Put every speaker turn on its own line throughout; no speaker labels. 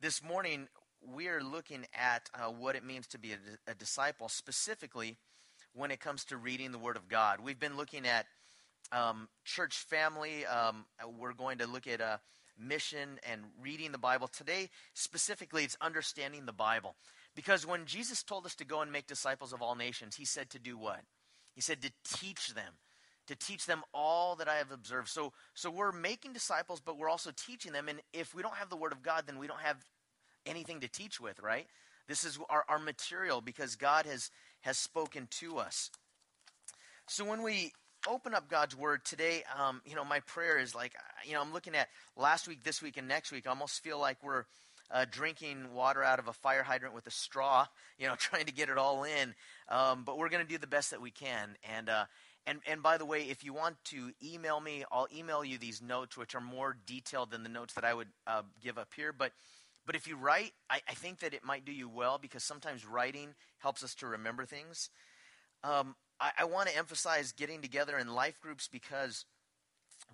this morning we are looking at uh, what it means to be a, a, disciple, specifically when it comes to reading the Word of God. We've been looking at um, church family. Um, we're going to look at uh, mission and reading the Bible. Today, specifically, it's understanding the Bible. Because when Jesus told us to go and make disciples of all nations, he said to do what? He said to teach them, to teach them all that I have observed. So, so we're making disciples, but we're also teaching them. And if we don't have the Word of God, then we don't have anything to teach with, right? This is our, our material because God has, has spoken to us. So when we open up God's Word today, um, you know, my prayer is like, you know, I'm looking at last week, this week, and next week. I almost feel like we're uh, drinking water out of a fire hydrant with a straw, you know, trying to get it all in. Um, but we're going to do the best that we can. And, uh, and, and by the way, if you want to email me, I'll email you these notes, which are more detailed than the notes that I would uh, give up here. But, but if you write, I, I, think that it might do you well because sometimes writing helps us to remember things. Um, I, I want to emphasize getting together in life groups because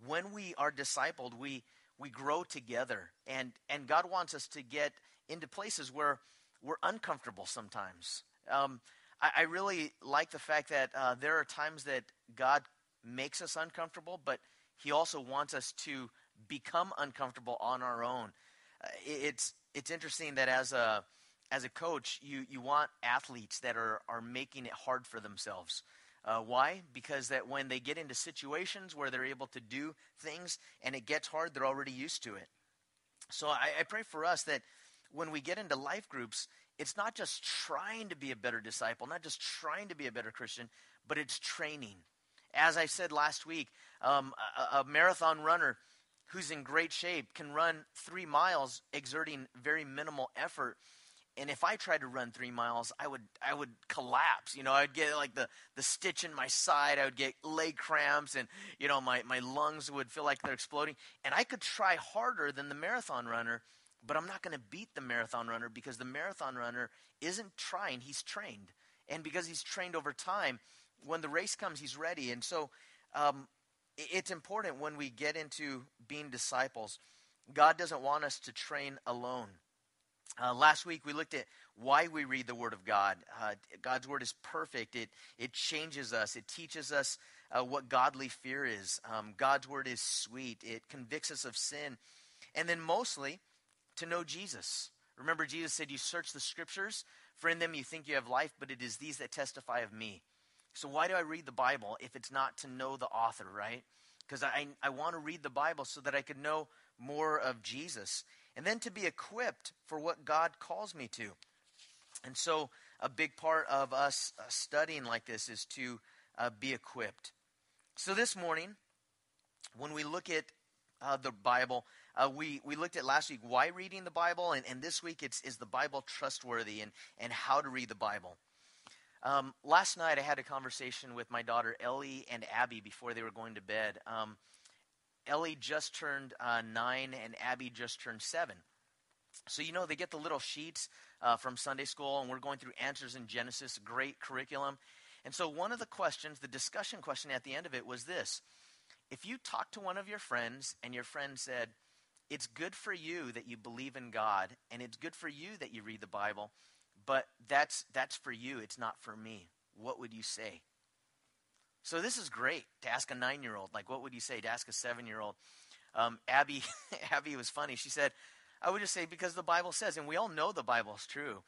when we are discipled, we we grow together, and and God wants us to get into places where we're uncomfortable sometimes. Um, I, I, really like the fact that uh, there are times that God makes us uncomfortable, but He also wants us to become uncomfortable on our own. Uh, it's it's interesting that as a as a coach, you you want athletes that are are making it hard for themselves. Uh, why? Because that when they get into situations where they're able to do things and it gets hard, they're already used to it. So I, I pray for us that when we get into life groups, it's not just trying to be a better disciple, not just trying to be a better Christian, but it's training. As I said last week, um, a, a marathon runner who's in great shape can run three miles exerting very minimal effort and if I tried to run three miles, I would I would collapse. You know, I'd get like the the stitch in my side. I would get leg cramps, and you know my my lungs would feel like they're exploding. And I could try harder than the marathon runner, but I'm not going to beat the marathon runner because the marathon runner isn't trying; he's trained, and because he's trained over time, when the race comes, he's ready. And so, um, it's important when we get into being disciples. God doesn't want us to train alone. Uh, last week we looked at why we read the Word of God. Uh, God's Word is perfect. It it changes us. It teaches us uh, what godly fear is. Um, God's Word is sweet. It convicts us of sin, and then mostly to know Jesus. Remember, Jesus said, "You search the Scriptures, for in them you think you have life, but it is these that testify of me." So why do I read the Bible if it's not to know the author, right? Because I I want to read the Bible so that I could know more of Jesus and then to be equipped for what God calls me to. And so, a big part of us uh, studying like this is to uh, be equipped. So, this morning, when we look at uh, the Bible, uh, we, we looked at last week why reading the Bible, and, and this week it's is the Bible trustworthy and, and how to read the Bible. Um, last night I had a conversation with my daughter Ellie and Abby before they were going to bed. Um, Ellie just turned uh, nine, and Abby just turned seven. So, you know, they get the little sheets uh, from Sunday school, and we're going through Answers in Genesis, great curriculum. And so, one of the questions, the discussion question at the end of it was this If you talk to one of your friends, and your friend said, It's good for you that you believe in God, and it's good for you that you read the Bible, but that's, that's for you, it's not for me, what would you say? So this is great to ask a nine-year-old. Like, what would you say to ask a seven-year-old? Um, Abby, Abby was funny. She said, "I would just say because the Bible says, and we all know the Bible is true."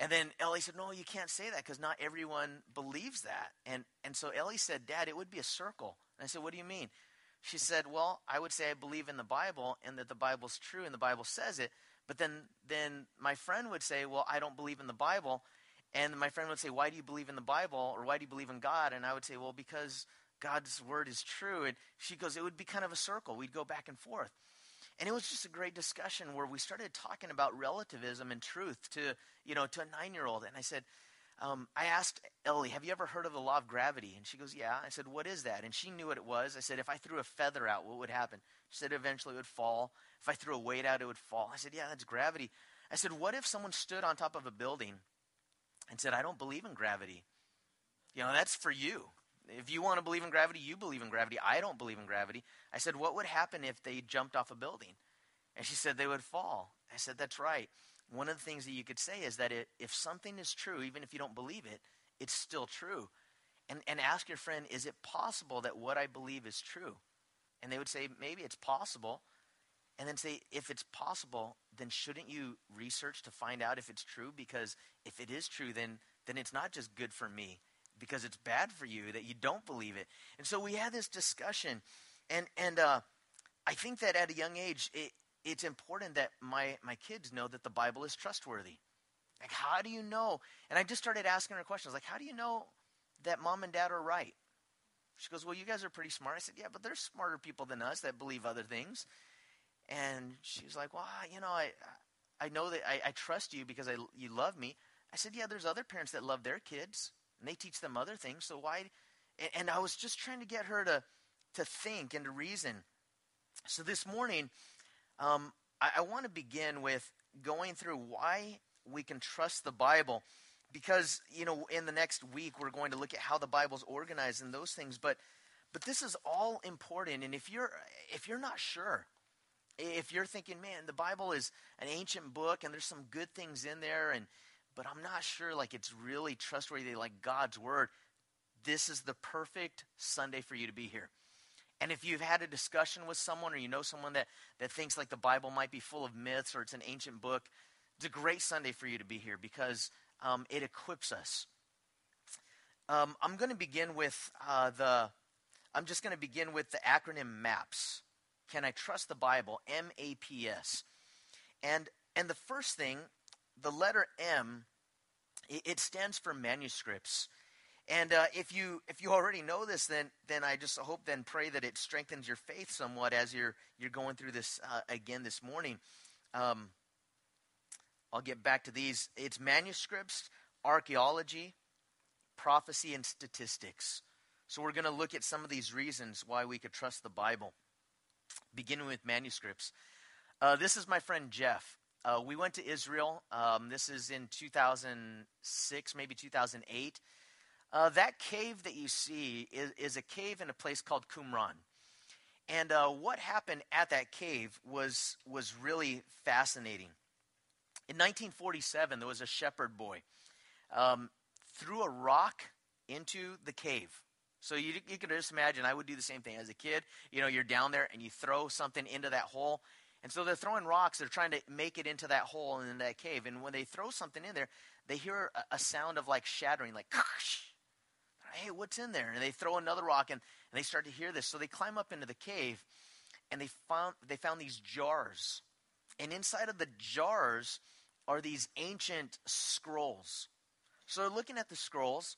And then Ellie said, "No, you can't say that because not everyone believes that." And and so Ellie said, "Dad, it would be a circle." And I said, "What do you mean?" She said, "Well, I would say I believe in the Bible and that the Bible's true and the Bible says it." But then then my friend would say, "Well, I don't believe in the Bible." And my friend would say, Why do you believe in the Bible? Or why do you believe in God? And I would say, Well, because God's word is true. And she goes, It would be kind of a circle. We'd go back and forth. And it was just a great discussion where we started talking about relativism and truth to, you know, to a nine year old. And I said, um, I asked Ellie, have you ever heard of the law of gravity? And she goes, yeah. I said, what is that? And she knew what it was. I said, if I threw a feather out, what would happen? She said, eventually it would fall. If I threw a weight out, it would fall. I said, yeah, that's gravity. I said, what if someone stood on top of a building and said, I don't believe in gravity. You know, that's for you. If you want to believe in gravity, you believe in gravity. I don't believe in gravity. I said, What would happen if they jumped off a building? And she said, They would fall. I said, That's right. One of the things that you could say is that it, if something is true, even if you don't believe it, it's still true. And, and ask your friend, Is it possible that what I believe is true? And they would say, Maybe it's possible. And then say, If it's possible, then shouldn't you research to find out if it's true? Because if it is true, then, then it's not just good for me, because it's bad for you that you don't believe it. And so we had this discussion. And, and uh, I think that at a young age, it, it's important that my, my kids know that the Bible is trustworthy. Like, how do you know? And I just started asking her questions like, how do you know that mom and dad are right? She goes, well, you guys are pretty smart. I said, yeah, but there's smarter people than us that believe other things. And she was like, well, you know, I, I know that I, I trust you because I, you love me. I said, yeah, there's other parents that love their kids and they teach them other things. So why? And, and I was just trying to get her to, to think and to reason. So this morning, um, I, I want to begin with going through why we can trust the Bible. Because, you know, in the next week, we're going to look at how the Bible's organized and those things. But, but this is all important. And if you're, if you're not sure, if you're thinking, man, the Bible is an ancient book and there's some good things in there, and but I'm not sure like it's really trustworthy like God's word, this is the perfect Sunday for you to be here. And if you've had a discussion with someone or you know someone that, that thinks like the Bible might be full of myths or it's an ancient book, it's a great Sunday for you to be here because um, it equips us. Um, I'm going to begin with uh, the, I'm just going to begin with the acronym MAPS. Can I trust the Bible? M A P S. And, and the first thing, the letter M, it, it stands for manuscripts. And uh, if you if you already know this, then then I just hope then pray that it strengthens your faith somewhat as you're you're going through this uh, again this morning. Um, I'll get back to these. It's manuscripts, archaeology, prophecy, and statistics. So we're going to look at some of these reasons why we could trust the Bible, beginning with manuscripts. Uh, this is my friend Jeff. Uh, we went to Israel. Um, this is in 2006, maybe 2008. Uh, that cave that you see is, is, a cave in a place called Qumran. And uh, what happened at that cave was, was really fascinating. In 1947, there was a shepherd boy um, threw a rock into the cave. So you, you can just imagine, I would do the same thing as a kid. You know, you're down there and you throw something into that hole. And so they're throwing rocks. They're trying to make it into that hole and in that cave. And when they throw something in there, they hear a, a sound of like shattering, like, hey, what's in there? And they throw another rock and, and they start to hear this. So they climb up into the cave and they found, they found these jars. And inside of the jars are these ancient scrolls. So they're looking at the scrolls.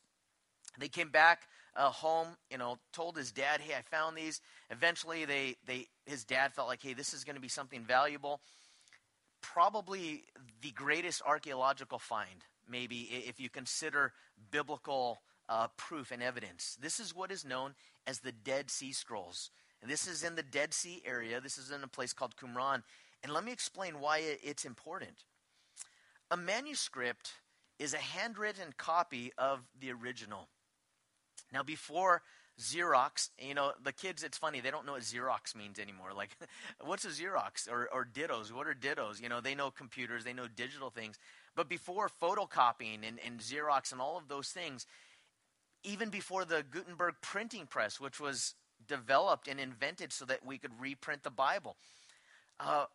They came back uh, home, you know, told his dad, hey, I found these. Eventually, they, they, his dad felt like, hey, this is going to be something valuable. Probably the greatest archaeological find, maybe, if you consider biblical uh, proof and evidence. This is what is known as the Dead Sea Scrolls. And this is in the Dead Sea area. This is in a place called Qumran. And let me explain why it's important. A manuscript is a handwritten copy of the original. Now, before Xerox, you know, the kids, it's funny, they don't know what Xerox means anymore. Like, what's a Xerox or, or dittos? What are dittos? You know, they know computers, they know digital things. But before photocopying and, and Xerox and all of those things, even before the Gutenberg printing press, which was developed and invented so that we could reprint the Bible, uh,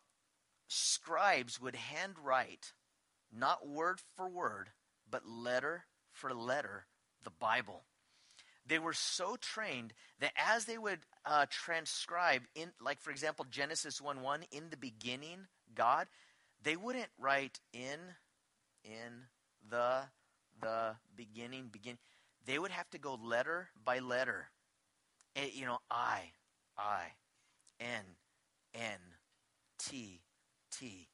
scribes would handwrite, not word for word, but letter for letter, the Bible. They were so trained that as they would uh, transcribe, in, like for example, Genesis 1 1, in the beginning, God, they wouldn't write in, in the, the beginning, begin they would have to go letter by letter. And, you know, I, I, N, N, T, T,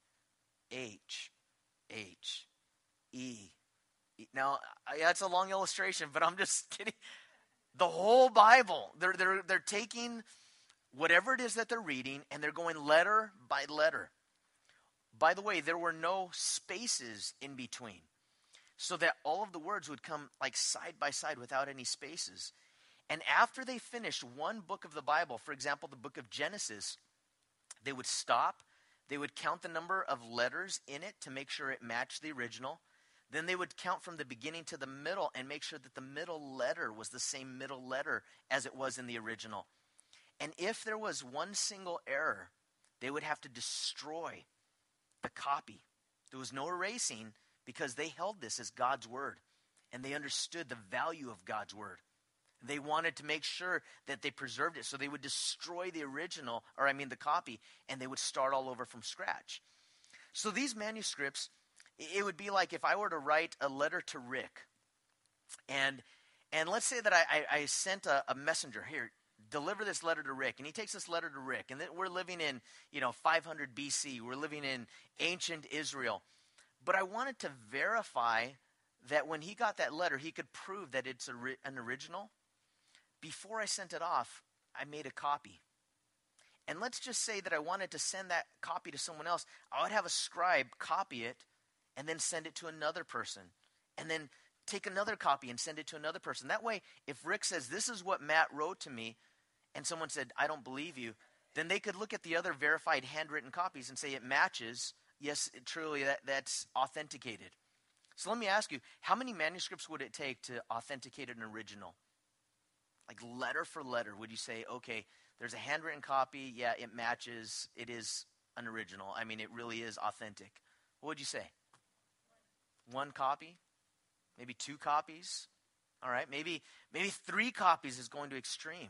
H, H, E. Now, that's a long illustration, but I'm just kidding. The whole Bible, they're, they're, they're taking whatever it is that they're reading and they're going letter by letter. By the way, there were no spaces in between so that all of the words would come like side by side without any spaces. And after they finished one book of the Bible, for example, the book of Genesis, they would stop, They would count the number of letters in it to make sure it matched the original. Then they would count from the beginning to the middle and make sure that the middle letter was the same middle letter as it was in the original. And if there was one single error, they would have to destroy the copy. There was no erasing because they held this as God's word and they understood the value of God's word. They wanted to make sure that they preserved it. So they would destroy the original, or I mean the copy, and they would start all over from scratch. So these manuscripts, it would be like if I were to write a letter to Rick, and and let's say that I, I, I sent a, a, messenger here, deliver this letter to Rick, and he takes this letter to Rick, and then we're living in you know 500 BC, we're living in ancient Israel, but I wanted to verify that when he got that letter, he could prove that it's a, an original before I sent it off, I made a copy. And let's just say that I wanted to send that copy to someone else. I would have a scribe copy it and then send it to another person. And then take another copy and send it to another person. That way, if Rick says, This is what Matt wrote to me, and someone said, I don't believe you, then they could look at the other verified handwritten copies and say it matches. Yes, truly, that, that's authenticated. So let me ask you, how many manuscripts would it take to authenticate an original? like letter for letter, would you say, okay, there's a handwritten copy, yeah, it matches, it is an original. I mean, it really is authentic. What would you say? One copy? Maybe two copies? All right, maybe maybe three copies is going to extreme.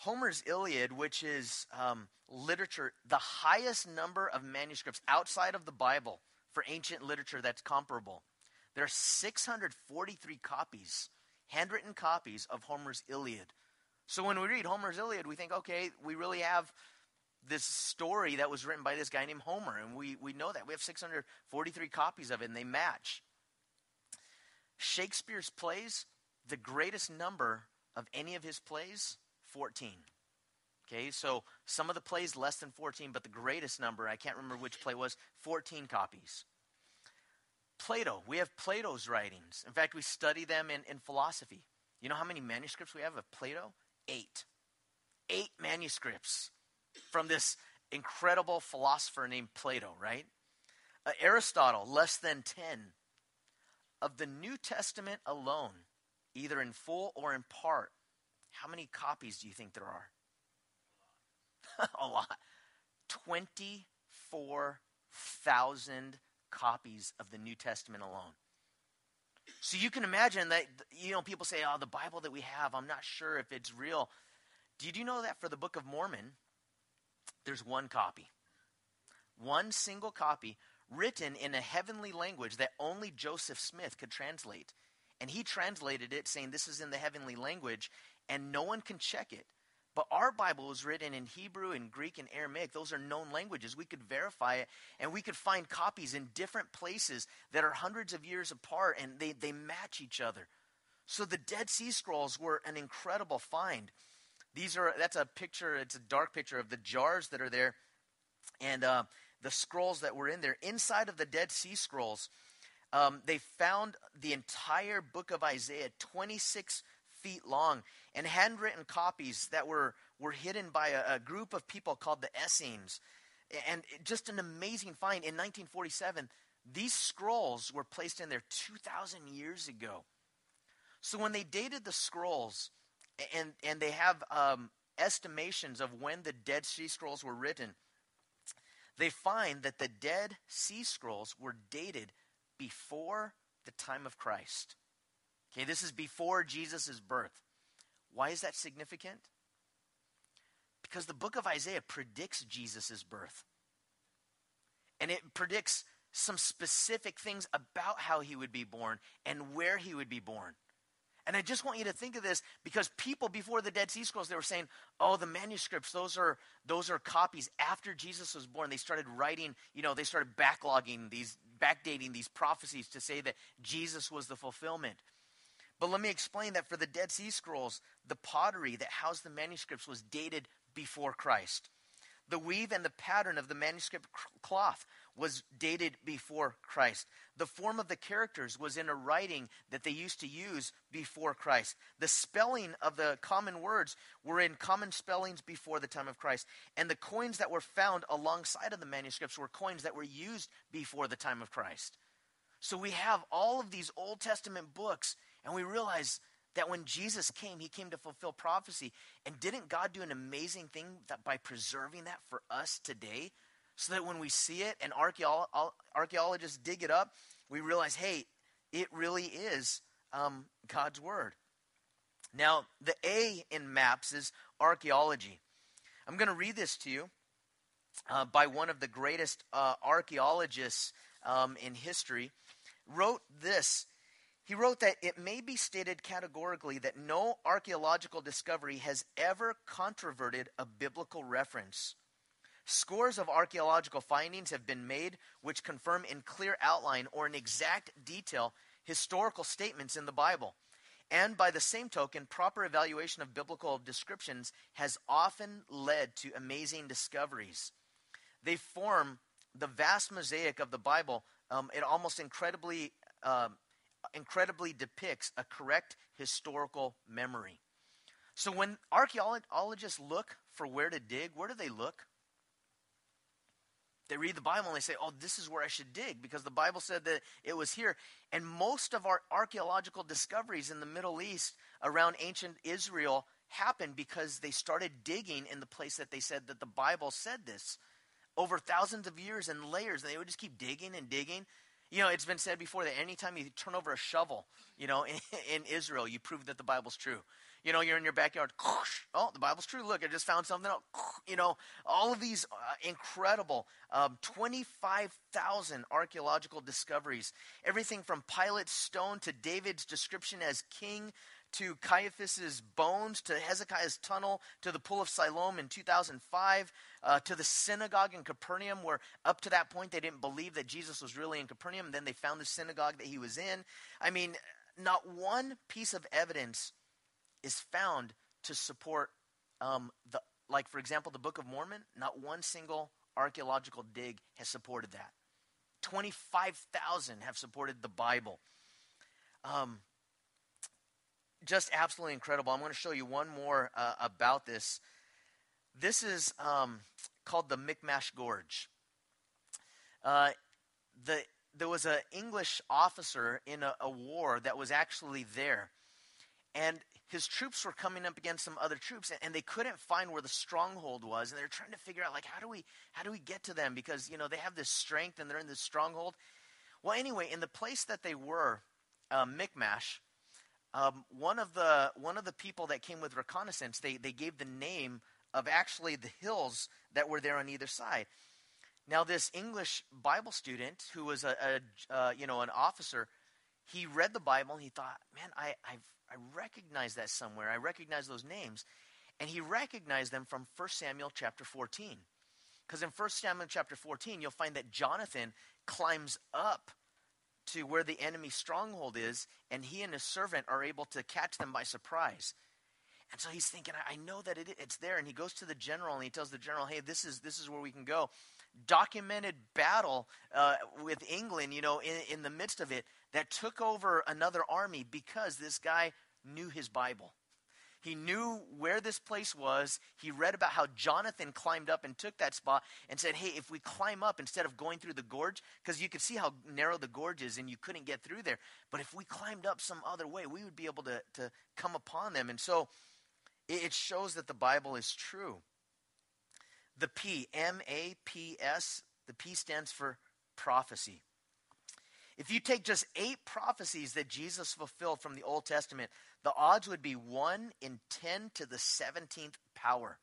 Homer's Iliad, which is um, literature, the highest number of manuscripts outside of the Bible for ancient literature that's comparable. There are 643 copies handwritten copies of Homer's Iliad. So when we read Homer's Iliad, we think, okay, we really have this story that was written by this guy named Homer, and we, we know that. We have 643 copies of it, and they match. Shakespeare's plays, the greatest number of any of his plays, 14. Okay, so some of the plays less than 14, but the greatest number, I can't remember which play was, 14 copies. Plato. We have Plato's writings. In fact, we study them in, in philosophy. You know how many manuscripts we have of Plato? Eight. Eight manuscripts from this incredible philosopher named Plato, right? Uh, Aristotle, less than 10. Of the New Testament alone, either in full or in part, how many copies do you think there are? a lot. 24,000 copies of the New Testament alone. So you can imagine that, you know, people say, oh, the Bible that we have, I'm not sure if it's real. Did you know that for the Book of Mormon, there's one copy? One single copy written in a heavenly language that only Joseph Smith could translate. And he translated it saying this is in the heavenly language, and no one can check it. But our Bible was written in Hebrew and Greek and Aramaic. Those are known languages. We could verify it, and we could find copies in different places that are hundreds of years apart, and they, they match each other. So the Dead Sea Scrolls were an incredible find. These are that's a picture. It's a dark picture of the jars that are there, and uh, the scrolls that were in there. Inside of the Dead Sea Scrolls, um, they found the entire book of Isaiah, 26 feet long, and handwritten copies that were, were hidden by a, a group of people called the Essenes. And just an amazing find. In 1947, these scrolls were placed in there 2,000 years ago. So when they dated the scrolls, and, and they have um, estimations of when the Dead Sea Scrolls were written, they find that the Dead Sea Scrolls were dated before the time of Christ. Okay, this is before Jesus' birth. Why is that significant? Because the book of Isaiah predicts Jesus' birth. And it predicts some specific things about how he would be born and where he would be born. And I just want you to think of this because people before the Dead Sea Scrolls they were saying, "Oh, the manuscripts those are those are copies after Jesus was born." They started writing, you know, they started backlogging these backdating these prophecies to say that Jesus was the fulfillment. But let me explain that for the Dead Sea Scrolls, the pottery that housed the manuscripts was dated before Christ. The weave and the pattern of the manuscript cloth was dated before Christ. The form of the characters was in a writing that they used to use before Christ. The spelling of the common words were in common spellings before the time of Christ. And the coins that were found alongside of the manuscripts were coins that were used before the time of Christ. So we have all of these Old Testament books, and we realize that when Jesus came, he came to fulfill prophecy. And didn't God do an amazing thing that by preserving that for us today? So that when we see it and archaeologists dig it up, we realize, hey, it really is um, God's word. Now, the A in maps is archaeology. I'm going to read this to you uh, by one of the greatest uh, archaeologists um, in history. Wrote this he wrote that it may be stated categorically that no archaeological discovery has ever controverted a biblical reference. Scores of archaeological findings have been made which confirm in clear outline or in exact detail historical statements in the Bible. And by the same token, proper evaluation of biblical descriptions has often led to amazing discoveries. They form the vast mosaic of the Bible. Um, it almost incredibly um, incredibly depicts a correct historical memory. So when archaeologists look for where to dig, where do they look? They read the Bible and they say, oh, this is where I should dig because the Bible said that it was here. And most of our archaeological discoveries in the Middle East around ancient Israel happened because they started digging in the place that they said that the Bible said this over thousands of years and layers. And they would just keep digging and digging you know, it's been said before that anytime you turn over a shovel, you know, in, in Israel, you prove that the Bible's true. You know, you're in your backyard. Oh, the Bible's true. Look, I just found something else. You know, all of these uh, incredible um, 25,000 archaeological discoveries. Everything from Pilate's stone to David's description as king to Caiaphas's bones, to Hezekiah's tunnel, to the pool of Siloam in 2005, uh, to the synagogue in Capernaum, where up to that point they didn't believe that Jesus was really in Capernaum. Then they found the synagogue that he was in. I mean, not one piece of evidence is found to support um, the, like for example, the Book of Mormon. Not one single archaeological dig has supported that. 25,000 have supported the Bible. Um, just absolutely incredible. I'm going to show you one more uh, about this. This is um, called the Michmash Gorge. Uh, the, there was an English officer in a, a war that was actually there. And his troops were coming up against some other troops and, they couldn't find where the stronghold was and they're trying to figure out like how do we how do we get to them because you know they have this strength and they're in this stronghold well anyway in the place that they were uh, Michmash um, one of the one of the people that came with reconnaissance, they they gave the name of actually the hills that were there on either side. Now, this English Bible student, who was a, a uh, you know an officer, he read the Bible and he thought, "Man, I I've, I recognize that somewhere. I recognize those names," and he recognized them from 1 Samuel chapter 14. Because in 1 Samuel chapter 14, you'll find that Jonathan climbs up to where the enemy stronghold is, and he and his servant are able to catch them by surprise. And so he's thinking, I know that it, it's there. And he goes to the general and he tells the general, hey, this is, this is where we can go. Documented battle uh, with England, you know, in, in the midst of it, that took over another army because this guy knew his Bible. He knew where this place was. He read about how Jonathan climbed up and took that spot and said, Hey, if we climb up instead of going through the gorge, because you could see how narrow the gorge is and you couldn't get through there, but if we climbed up some other way, we would be able to, to come upon them. And so it shows that the Bible is true. The P, M A P S, the P stands for prophecy. If you take just eight prophecies that Jesus fulfilled from the Old Testament, the odds would be 1 in 10 to the 17th power.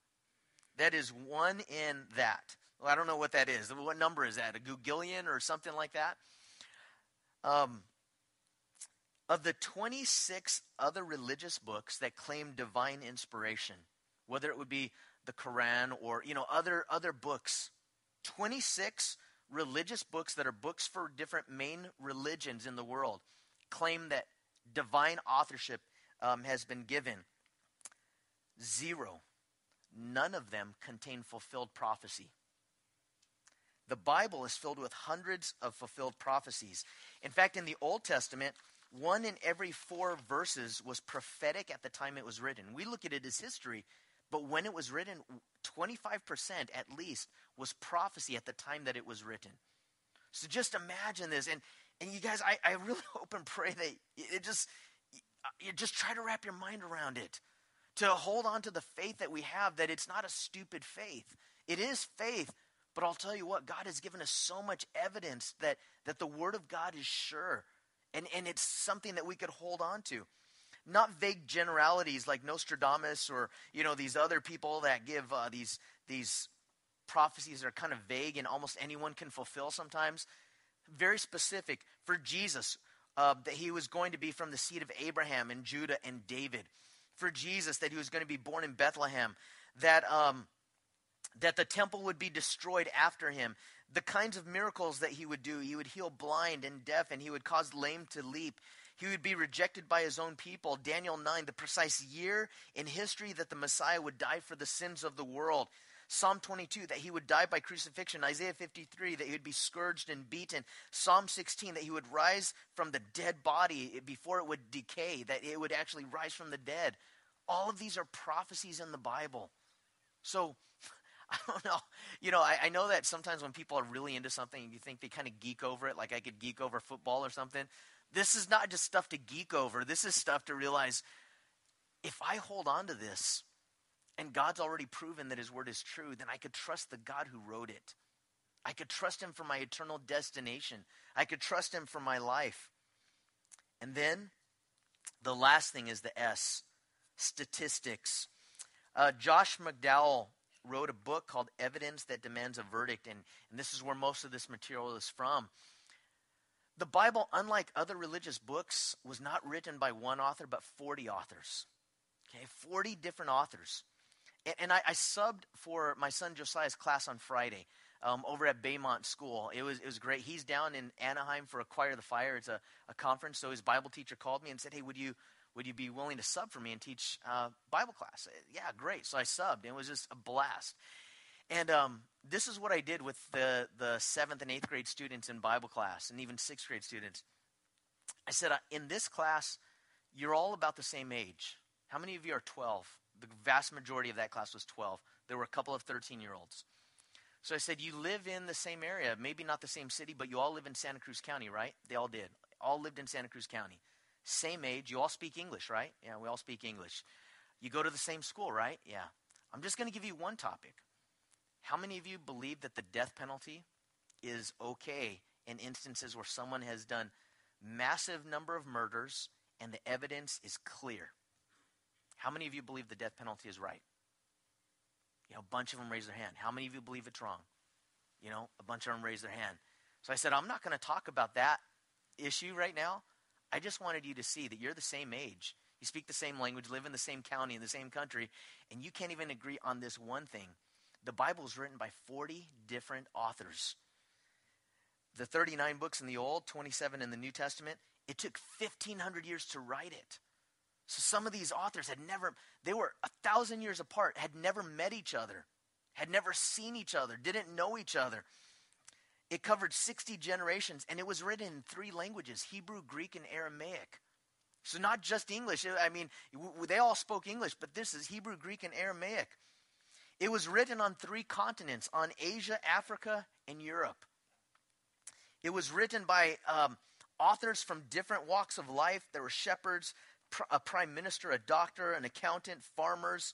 That is 1 in that. Well, I don't know what that is. What number is that? A Googilian or something like that? Um, of the 26 other religious books that claim divine inspiration, whether it would be the Quran or you know other other books, 26 religious books that are books for different main religions in the world claim that divine authorship um, has been given. Zero. none of them contain fulfilled prophecy. The Bible is filled with hundreds of fulfilled prophecies. In fact, in the Old Testament, one in every four verses was prophetic at the time it was written. We look at it as history, but when it was written, 25% at least was prophecy at the time that it was written. So just imagine this. And, and you guys, I, I really hope and pray that it just, uh, you just try to wrap your mind around it. To hold on to the faith that we have, that it's not a stupid faith. It is faith, but I'll tell you what, God has given us so much evidence that, that the Word of God is sure. And, and it's something that we could hold on to not vague generalities like Nostradamus or you know these other people that give uh, these these prophecies that are kind of vague and almost anyone can fulfill sometimes. Very specific for Jesus uh, that he was going to be from the seed of Abraham and Judah and David. For Jesus that he was going to be born in Bethlehem. That um, that the temple would be destroyed after him. The kinds of miracles that he would do. He would heal blind and deaf, and he would cause lame to leap. He would be rejected by his own people. Daniel 9, the precise year in history that the Messiah would die for the sins of the world. Psalm 22, that he would die by crucifixion. Isaiah 53, that he would be scourged and beaten. Psalm 16, that he would rise from the dead body before it would decay, that it would actually rise from the dead. All of these are prophecies in the Bible. So, I don't know. You know, I, I, know that sometimes when people are really into something, you think they kind of geek over it, like I could geek over football or something. This is not just stuff to geek over. This is stuff to realize if I hold on to this and God's already proven that his word is true, then I could trust the God who wrote it. I could trust him for my eternal destination. I could trust him for my life. And then the last thing is the S statistics. Uh, Josh McDowell wrote a book called Evidence That Demands a Verdict, and, and this is where most of this material is from. The Bible, unlike other religious books, was not written by one author, but 40 authors. Okay, 40 different authors. And, and I, I, subbed for my son Josiah's class on Friday um, over at Baymonte School. It was, it was great. He's down in Anaheim for Acquire the Fire. It's a, a conference. So his Bible teacher called me and said, Hey, would you, would you be willing to sub for me and teach uh, Bible class? Yeah, great. So I subbed. It was just a blast. And um, this is what I did with the, the seventh and eighth grade students in Bible class, and even sixth grade students. I said, uh, in this class, you're all about the same age. How many of you are 12? The vast majority of that class was 12. There were a couple of 13 year olds. So I said, You live in the same area, maybe not the same city, but you all live in Santa Cruz County, right? They all did. All lived in Santa Cruz County. Same age. You all speak English, right? Yeah, we all speak English. You go to the same school, right? Yeah. I'm just going to give you one topic how many of you believe that the death penalty is okay in instances where someone has done massive number of murders and the evidence is clear? How many of you believe the death penalty is right? You know, a bunch of them raise their hand. How many of you believe it's wrong? You know, a bunch of them raise their hand. So I said, I'm not going to talk about that issue right now. I just wanted you to see that you're the same age. You speak the same language, live in the same county, in the same country, and you can't even agree on this one thing the Bible is written by 40 different authors. The 39 books in the Old, 27 in the New Testament, it took 1,500 years to write it. So some of these authors had never, they were a thousand years apart, had never met each other, had never seen each other, didn't know each other. It covered 60 generations, and it was written in three languages Hebrew, Greek, and Aramaic. So not just English. I mean, they all spoke English, but this is Hebrew, Greek, and Aramaic. It was written on three continents on Asia, Africa, and Europe. It was written by um, authors from different walks of life. There were shepherds, pr- a prime minister, a doctor, an accountant, farmers,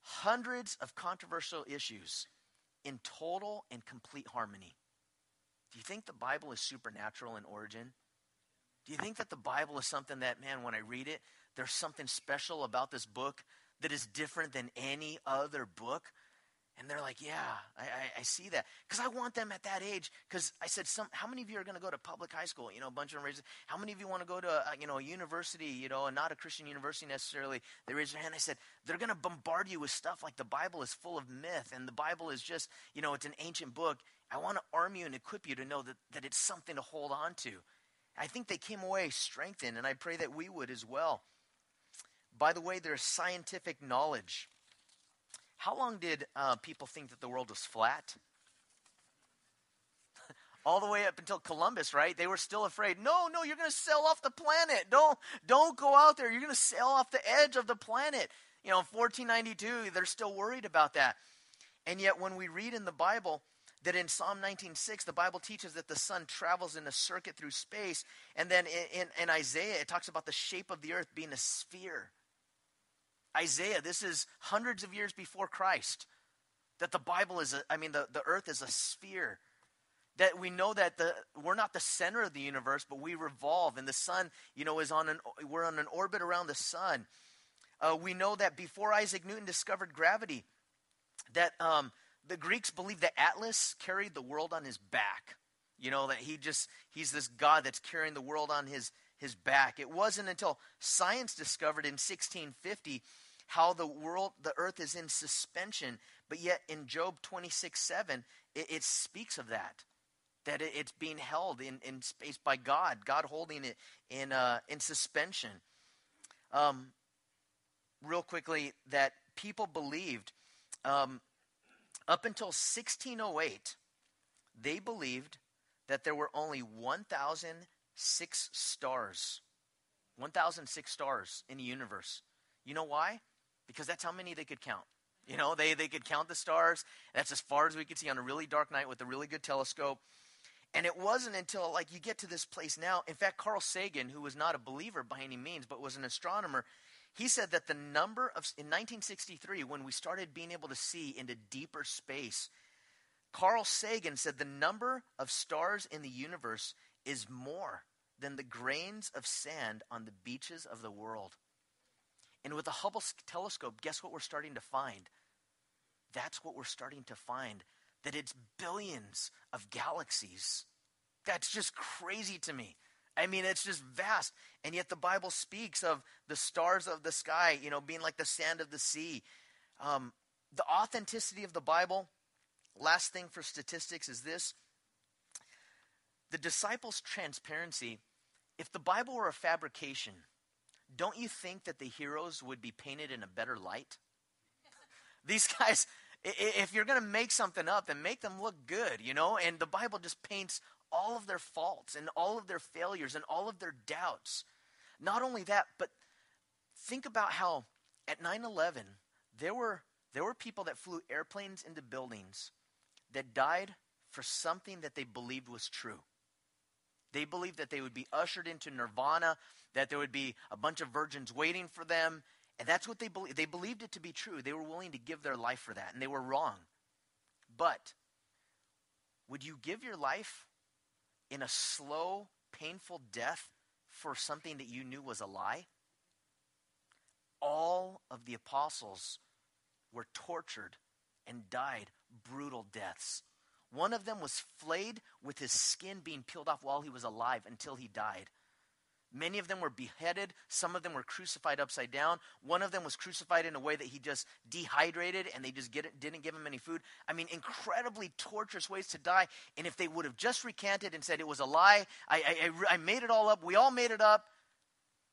hundreds of controversial issues in total and complete harmony. Do you think the Bible is supernatural in origin? Do you think that the Bible is something that, man, when I read it, there's something special about this book that is different than any other book? And they're like, yeah, I, I, I see that. Because I want them at that age. Because I said, some, how many of you are going to go to public high school? You know, a bunch of them raised, how many of you want to go to, a, you know, a university, you know, and not a Christian university necessarily? They raised their hand. I said, they're going to bombard you with stuff like the Bible is full of myth and the Bible is just, you know, it's an ancient book. I want to arm you and equip you to know that, that it's something to hold on to. I think they came away strengthened, and I pray that we would as well. By the way, there's scientific knowledge How long did uh, people think that the world was flat? all the way up until Columbus, right? They were still afraid. No, no, you're going to sail off the planet. Don't don't go out there. You're going to sail off the edge of the planet. You know, 1492, they're still worried about that. And yet when we read in the Bible that in Psalm 19:6 the Bible teaches that the sun travels in a circuit through space, and then in, in, in Isaiah it talks about the shape of the earth being a sphere. Isaiah, this is hundreds of years before Christ. That the Bible is a, I mean the, the earth is a sphere that we know that the we're not the center of the universe but we revolve and the sun you know is on an we're on an orbit around the sun uh, we know that before isaac newton discovered gravity that um, the greeks believed that atlas carried the world on his back you know that he just he's this god that's carrying the world on his his back it wasn't until science discovered in 1650 how the world the earth is in suspension but yet in job 26 7 it, it speaks of that that it's being held in, in space by God, God holding it in, uh, in suspension. Um, real quickly, that people believed um, up until 1608, they believed that there were only 1,006 stars. 1,006 stars in the universe. You know why? Because that's how many they could count. You know, they, they could count the stars. That's as far as we could see on a really dark night with a really good telescope. And it wasn't until like you get to this place now. In fact, Carl Sagan, who was not a believer by any means, but was an astronomer, he said that the number of in 1963 when we started being able to see into deeper space, Carl Sagan said the number of stars in the universe is more than the grains of sand on the beaches of the world. And with the Hubble telescope, guess what we're starting to find? That's what we're starting to find that it's billions of galaxies. That's just crazy to me. I mean, it's just vast. And yet the Bible speaks of the stars of the sky, you know, being like the sand of the sea. Um, the authenticity of the Bible, last thing for statistics is this the disciples' transparency. If the Bible were a fabrication, don't you think that the heroes would be painted in a better light? These guys, if you're going to make something up, then make them look good, you know? And the Bible just paints all of their faults and all of their failures and all of their doubts. Not only that, but think about how at 9 11, there were, there were people that flew airplanes into buildings that died for something that they believed was true. They believed that they would be ushered into nirvana, that there would be a bunch of virgins waiting for them, and that's what they believed. They believed it to be true. They were willing to give their life for that, and they were wrong. But would you give your life in a slow, painful death for something that you knew was a lie? All of the apostles were tortured and died brutal deaths. One of them was flayed with his skin being peeled off while he was alive until he died. Many of them were beheaded. Some of them were crucified upside down. One of them was crucified in a way that he just dehydrated and they just it, didn't give him any food. I mean, incredibly torturous ways to die. And if they would have just recanted and said it was a lie, I, I, I made it all up, we all made it up,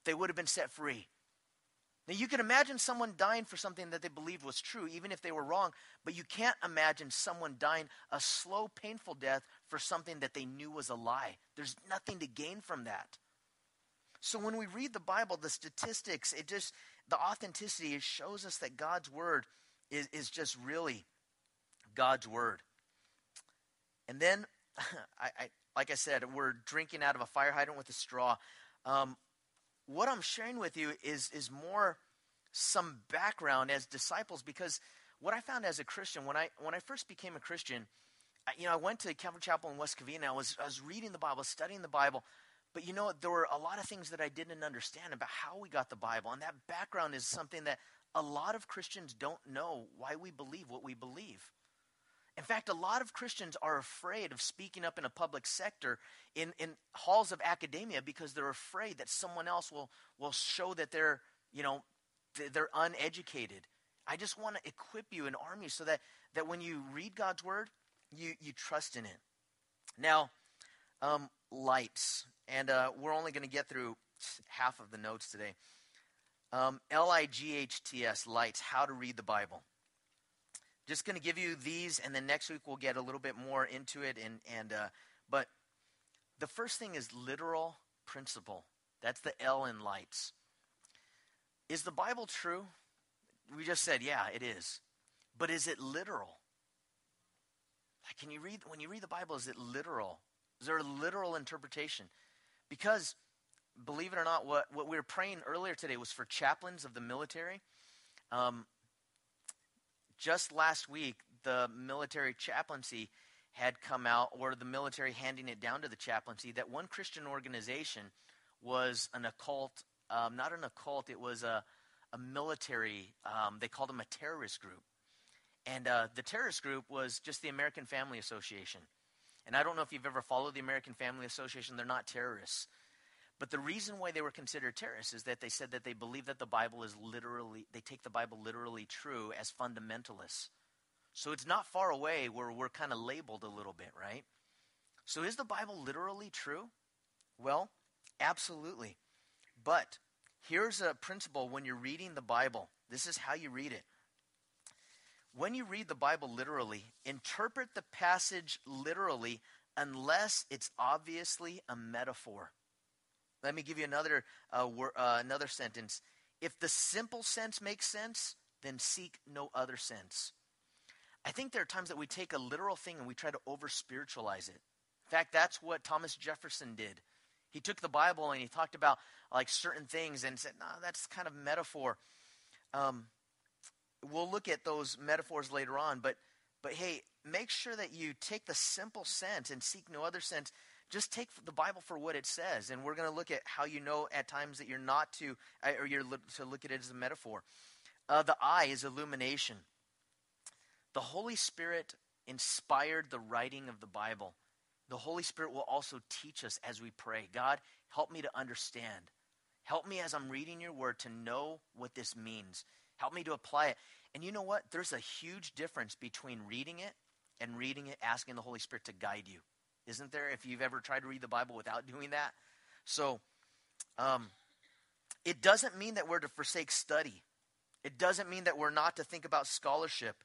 they would have been set free. Now, you can imagine someone dying for something that they believed was true, even if they were wrong, but you can't imagine someone dying a slow, painful death for something that they knew was a lie. There's nothing to gain from that. So when we read the Bible, the statistics, it just, the authenticity, it shows us that God's word is, is just really God's word. And then, I, I, like I said, we're drinking out of a fire hydrant with a straw. Um, what I'm sharing with you is, is more some background as disciples because what I found as a Christian, when I, when I first became a Christian, I, you know, I went to Calvary Chapel in West Covina. I was, I was reading the Bible, studying the Bible. But you know, there were a lot of things that I didn't understand about how we got the Bible. And that background is something that a lot of Christians don't know why we believe what we believe. In fact, a lot of Christians are afraid of speaking up in a public sector in, in halls of academia because they're afraid that someone else will, will show that they're, you know, they're uneducated. I just want to equip you and arm you so that, that when you read God's word, you, you trust in it. Now, um, lights and uh, we're only going to get through half of the notes today. Um, L I G H T S, lights, how to read the Bible. just going to give you these, and then next week we'll get a little bit more into it. And and uh, but the first thing is literal principle. That's the L in lights. Is the Bible true? We just said, yeah, it is. But is it literal? Like, can you read when you read the Bible? Is it literal? Is there a literal interpretation? Because, believe it or not, what what we were praying earlier today was for chaplains of the military. Um, just last week, the military chaplaincy had come out, or the military handing it down to the chaplaincy, that one Christian organization was an occult, um, not an occult, it was a, a military, um, they called them a terrorist group. And uh, the terrorist group was just the American Family Association. And I don't know if you've ever followed the American Family Association, they're not terrorists. But the reason why they were considered terrorists is that they said that they believe that the Bible is literally, they take the Bible literally true as fundamentalists. So it's not far away where we're kind of labeled a little bit, right? So is the Bible literally true? Well, absolutely. But here's a principle when you're reading the Bible. This is how you read it. When you read the Bible literally, interpret the passage literally unless it's obviously a metaphor. Let me give you another, uh, wor- uh, another sentence. If the simple sense makes sense, then seek no other sense. I think there are times that we take a literal thing and we try to over spiritualize it. In fact, that's what Thomas Jefferson did. He took the Bible and he talked about like certain things and said, "No, that's kind of metaphor." Um, we'll look at those metaphors later on, but but hey, make sure that you take the simple sense and seek no other sense just take the Bible for what it says. And we're going to look at how you know at times that you're not to, uh, or you're to look at it as a metaphor. Uh, the I is illumination. The Holy Spirit inspired the writing of the Bible. The Holy Spirit will also teach us as we pray. God, help me to understand. Help me as I'm reading your word to know what this means. Help me to apply it. And you know what? There's a huge difference between reading it and reading it, asking the Holy Spirit to guide you isn't there? If you've ever tried to read the Bible without doing that. So, um, it doesn't mean that we're to forsake study. It doesn't mean that we're not to think about scholarship.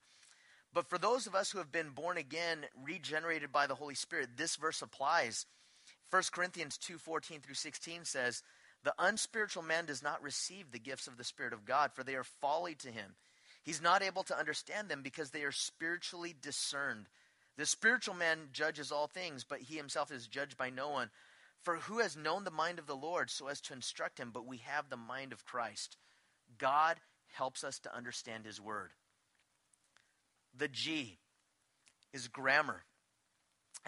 But for those of us who have been born again, regenerated by the Holy Spirit, this verse applies. 1 Corinthians 2 14 through 16 says, The unspiritual man does not receive the gifts of the Spirit of God, for they are folly to him. He's not able to understand them because they are spiritually discerned. The spiritual man judges all things, but he himself is judged by no one. For who has known the mind of the Lord so as to instruct him? But we have the mind of Christ. God helps us to understand his word. The G is grammar.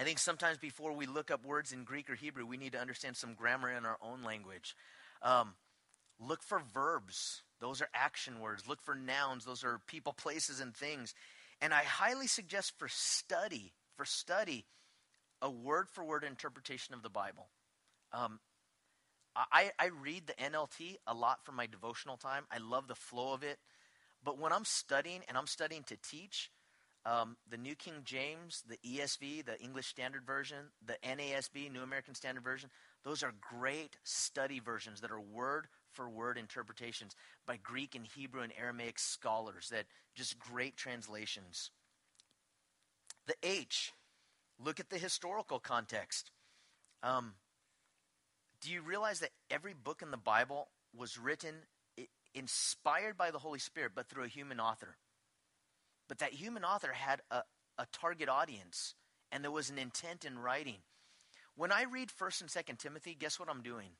I think sometimes before we look up words in Greek or Hebrew, we need to understand some grammar in our own language. Um, look for verbs, those are action words. Look for nouns, those are people, places, and things. And I highly suggest for study, for study, a word for word interpretation of the Bible. Um, I, I read the NLT a lot for my devotional time. I love the flow of it. But when I'm studying and I'm studying to teach, um, the New King James, the ESV, the English Standard Version, the NASB, New American Standard Version, those are great study versions that are word for word interpretations by Greek and Hebrew and Aramaic scholars that just great translations. The H, look at the historical context. Um, do you realize that every book in the Bible was written inspired by the Holy Spirit, but through a human author? But that human author had a, a target audience, and there was an intent in writing. When I read 1st and 2nd Timothy, guess what I'm doing?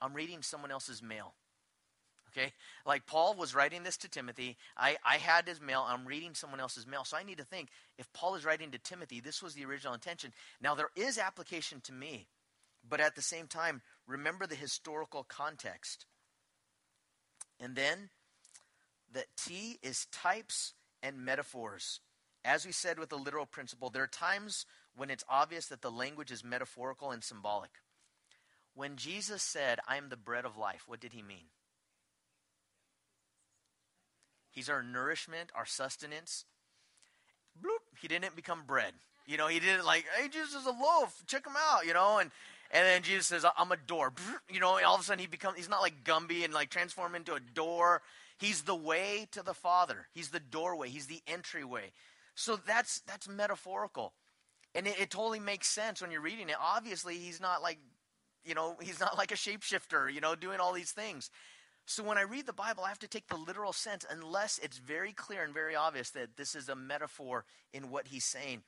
I'm reading someone else's mail. Okay? Like Paul was writing this to Timothy. I, I had his mail. I'm reading someone else's mail. So I need to think if Paul is writing to Timothy, this was the original intention. Now, there is application to me, but at the same time, remember the historical context. And then the T is types and metaphors. As we said with the literal principle, there are times when it's obvious that the language is metaphorical and symbolic. When Jesus said, I am the bread of life, what did he mean? He's our nourishment, our sustenance. Bloop, he didn't become bread. You know, he didn't like, hey, Jesus is a loaf, check him out, you know, and and then Jesus says, I'm a door. You know, all of a sudden he becomes, he's not like Gumby and like transform into a door. He's the way to the Father. He's the doorway. He's the entryway. So that's that's metaphorical. And it, it totally makes sense when you're reading it. Obviously, he's not like, you know, he's not like a shapeshifter, you know, doing all these things. So when I read the Bible, I have to take the literal sense unless it's very clear and very obvious that this is a metaphor in what he's saying.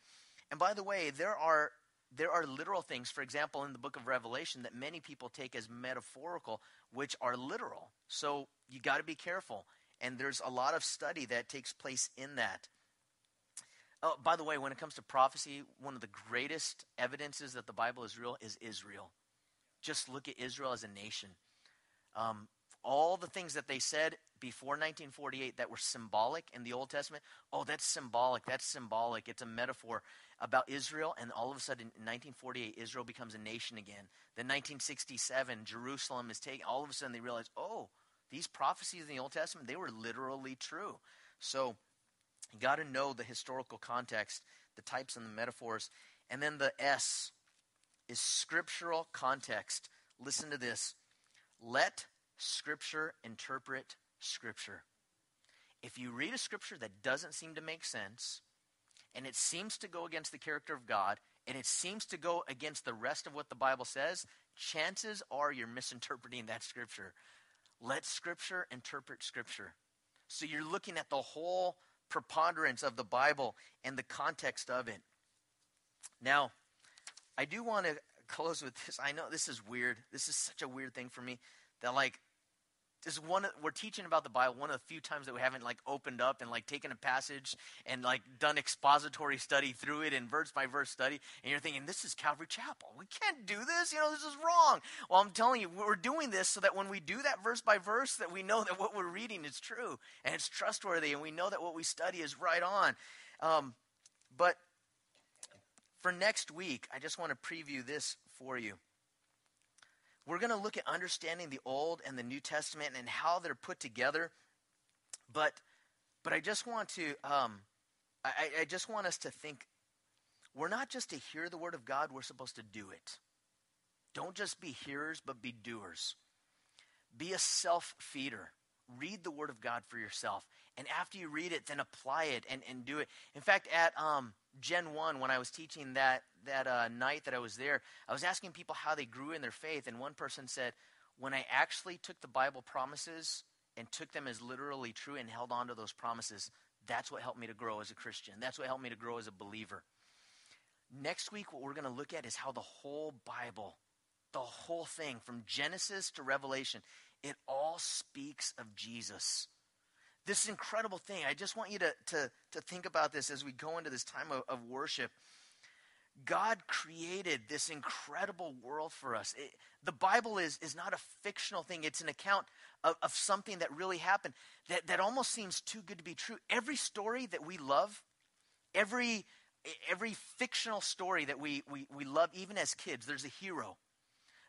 And by the way, there are there are literal things, for example, in the book of Revelation that many people take as metaphorical, which are literal. So you got to be careful. And there's a lot of study that takes place in that. Oh, by the way, when it comes to prophecy, one of the greatest evidences that the Bible is real is Israel. Just look at Israel as a nation. Um, all the things that they said before 1948 that were symbolic in the Old Testament, oh, that's symbolic. That's symbolic. It's a metaphor about Israel. And all of a sudden, in 1948, Israel becomes a nation again. Then 1967, Jerusalem is taken. All of a sudden, they realize, oh, these prophecies in the Old Testament, they were literally true. So you got to know the historical context, the types and the metaphors. And then the S is scriptural context. Listen to this. Let Scripture interpret Scripture. If you read a scripture that doesn't seem to make sense, and it seems to go against the character of God, and it seems to go against the rest of what the Bible says, chances are you're misinterpreting that scripture. Let Scripture interpret Scripture. So you're looking at the whole preponderance of the Bible and the context of it. Now, I do want to close with this. I know this is weird. This is such a weird thing for me that, like, this is one we're teaching about the Bible. One of the few times that we haven't like opened up and like taken a passage and like done expository study through it and verse by verse study. And you're thinking, this is Calvary Chapel. We can't do this. You know, this is wrong. Well, I'm telling you, we're doing this so that when we do that verse by verse, that we know that what we're reading is true and it's trustworthy, and we know that what we study is right on. Um, but for next week, I just want to preview this for you. We're going to look at understanding the Old and the New Testament and how they're put together. But, but I just want to, um, I, I just want us to think we're not just to hear the Word of God, we're supposed to do it. Don't just be hearers, but be doers. Be a self feeder. Read the Word of God for yourself. And after you read it, then apply it and, and do it. In fact, at um, Gen 1, when I was teaching that, that uh, night that I was there, I was asking people how they grew in their faith. And one person said, When I actually took the Bible promises and took them as literally true and held on to those promises, that's what helped me to grow as a Christian. That's what helped me to grow as a believer. Next week, what we're going to look at is how the whole Bible, the whole thing, from Genesis to Revelation, it all speaks of Jesus this incredible thing. I just want you to, to, to think about this as we go into this time of, of worship. God created this incredible world for us. It, the Bible is, is not a fictional thing, it's an account of, of something that really happened that, that almost seems too good to be true. Every story that we love, every, every fictional story that we, we, we love, even as kids, there's a hero,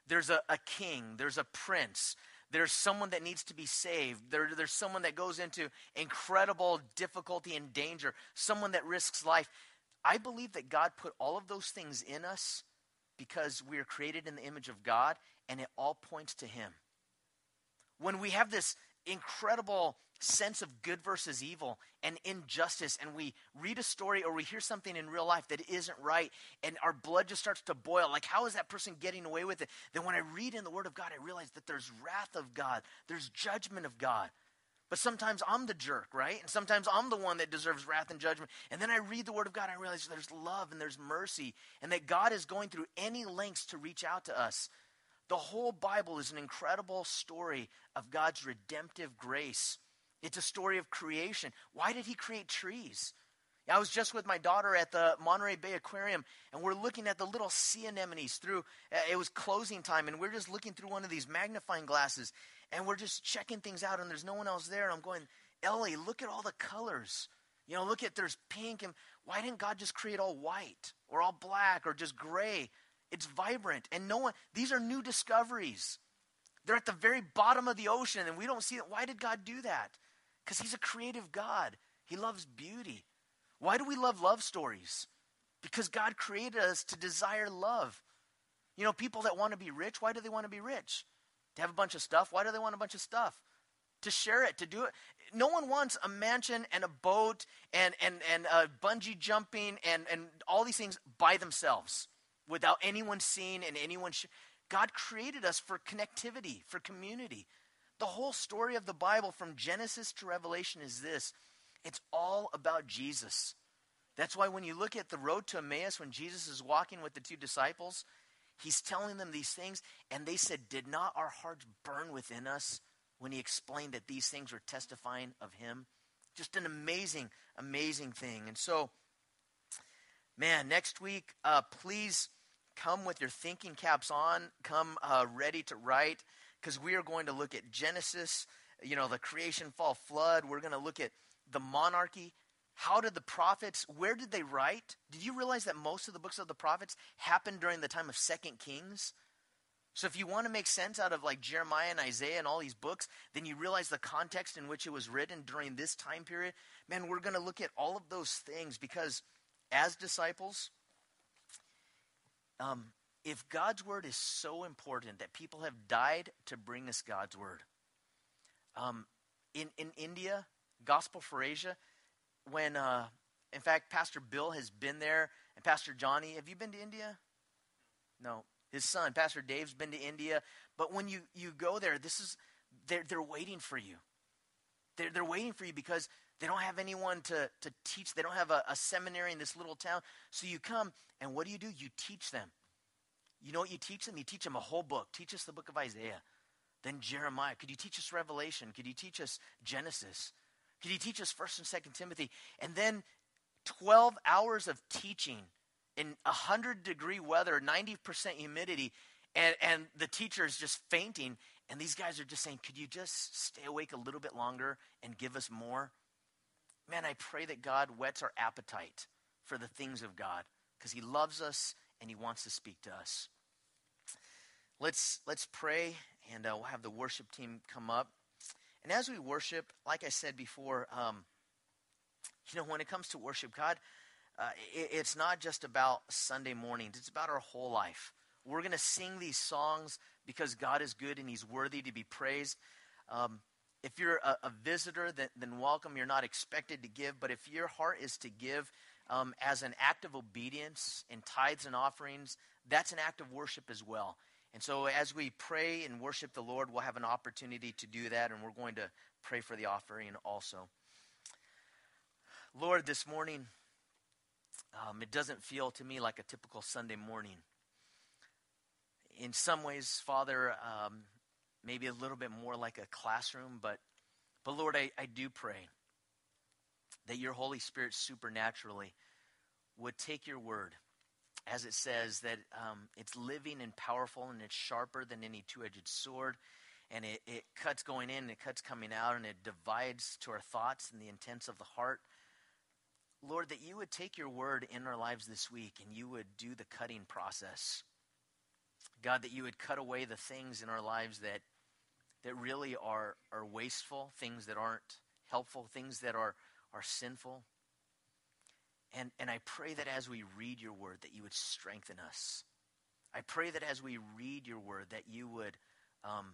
there's a, a king, there's a prince, there's someone that needs to be saved. There, there's someone that goes into incredible difficulty and danger, someone that risks life. I believe that God put all of those things in us because we are created in the image of God, and it all points to Him. When we have this incredible sense of good versus evil and injustice and we read a story or we hear something in real life that isn't right and our blood just starts to boil. Like how is that person getting away with it? Then when i read in the word of god i realize that there's wrath of god there's judgment of god. But sometimes i'm the jerk right? And sometimes i'm the one that deserves wrath and judgment. And then i read the word of god and i realize there's love and there's mercy and that god is going through any lengths to reach out to us. The whole Bible is an incredible story of God's redemptive grace. It's a story of creation. Why did He create trees? I was just with my daughter at the Monterey Bay Aquarium, and we're looking at the little sea anemones through. Uh, it was closing time, and we're just looking through one of these magnifying glasses, and we're just checking things out, and there's no one else there. And I'm going, Ellie, look at all the colors. You know, look at there's pink, and why didn't God just create all white or all black or just gray? It's vibrant. And no one, these are new discoveries. They're at the very bottom of the ocean and we don't see it. Why did God do that? Because He's a creative God. He loves beauty. Why do we love love stories? Because God created us to desire love. You know, people that want to be rich, why do they want to be rich? To have a bunch of stuff. Why do they want a bunch of stuff? to share it, to do it. No one wants a mansion and a boat and, and, and uh, bungee jumping and, and all these things by themselves without anyone seeing and anyone. Sh- God created us for connectivity, for community. The whole story of the Bible from Genesis to Revelation is this it's all about Jesus. That's why when you look at the road to Emmaus, when Jesus is walking with the two disciples, he's telling them these things, and they said, Did not our hearts burn within us when he explained that these things were testifying of him? Just an amazing, amazing thing. And so, man, next week, uh, please come with your thinking caps on, come uh, ready to write, because we are going to look at Genesis, you know, the creation, fall, flood. We're going to look at the monarchy how did the prophets, where did they write? Did you realize that most of the books of the prophets happened during the time of Second Kings? So if you want to make sense out of like Jeremiah and Isaiah and all these books, then you realize the context in which it was written during this time period. Man, we're going to look at all of those things because as disciples, um, if God's word is so important that people have died to bring us God's word, um, in in India, Gospel for Asia, when, uh, in fact, Pastor Bill has been there, and Pastor Johnny, have you been to India? No. His son, Pastor Dave's been to India. But when you, you go there, this is they're, they're waiting for you. They're, they're waiting for you because they don't have anyone to, to teach. They don't have a, a seminary in this little town. So you come, and what do you do? You teach them. You know what you teach them? You teach them a whole book. Teach us the book of Isaiah. Then Jeremiah. Could you teach us Revelation? Could you teach us Genesis? Could you teach us 1st and 2nd Timothy? And then 12 hours of teaching in 100 degree weather, 90% humidity, and, and the teacher is just fainting. And these guys are just saying, Could you just stay awake a little bit longer and give us more? Man, I pray that God whets our appetite for the things of God because He loves us and He wants to speak to us. Let's, let's pray, and uh, we'll have the worship team come up. And as we worship, like I said before, um, you know, when it comes to worship God, uh, it, it's not just about Sunday mornings, it's about our whole life. We're going to sing these songs because God is good and He's worthy to be praised. Um, if you're a, a visitor, then, then, welcome. You're not expected to give, but if your heart is to give um, as an act of obedience in tithes and offerings, that's an act of worship as well. And so, as we pray and worship the Lord, we'll have an opportunity to do that, and we're going to pray for the offering also. Lord, this morning, um, it doesn't feel to me like a typical Sunday morning. In some ways, Father, um, maybe a little bit more like a classroom, but, but Lord, I, I do pray that your Holy Spirit supernaturally would take your word as it says, that um, it's living and powerful and it's sharper than any two edged sword. And it, it cuts going in and it cuts coming out and it divides to our thoughts and the intents of the heart. Lord, that you would take your word in our lives this week and you would do the cutting process. God, that you would cut away the things in our lives that, that really are, are wasteful, things that aren't helpful, things that are, are sinful. And, and I pray that as we read your word, that you would strengthen us. I pray that as we read your word, that you would um,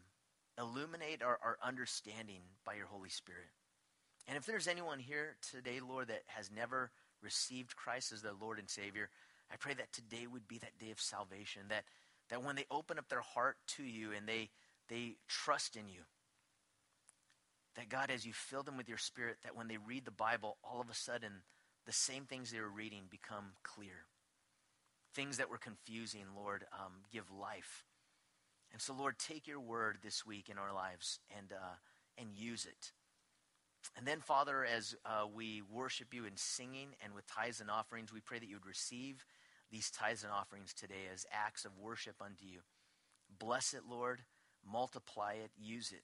illuminate our, our understanding by your Holy Spirit. And if there's anyone here today, Lord, that has never received Christ as their Lord and Savior, I pray that today would be that day of salvation, that, that when they open up their heart to you and they, they trust in you, that God, as you fill them with your Spirit, that when they read the Bible, all of a sudden the same things they were reading become clear. Things that were confusing, Lord, um, give life. And so, Lord, take your word this week in our lives and, uh, and use it. And then, Father, as uh, we worship you in singing and with tithes and offerings, we pray that you would receive these tithes and offerings today as acts of worship unto you. Bless it, Lord. Multiply it. Use it.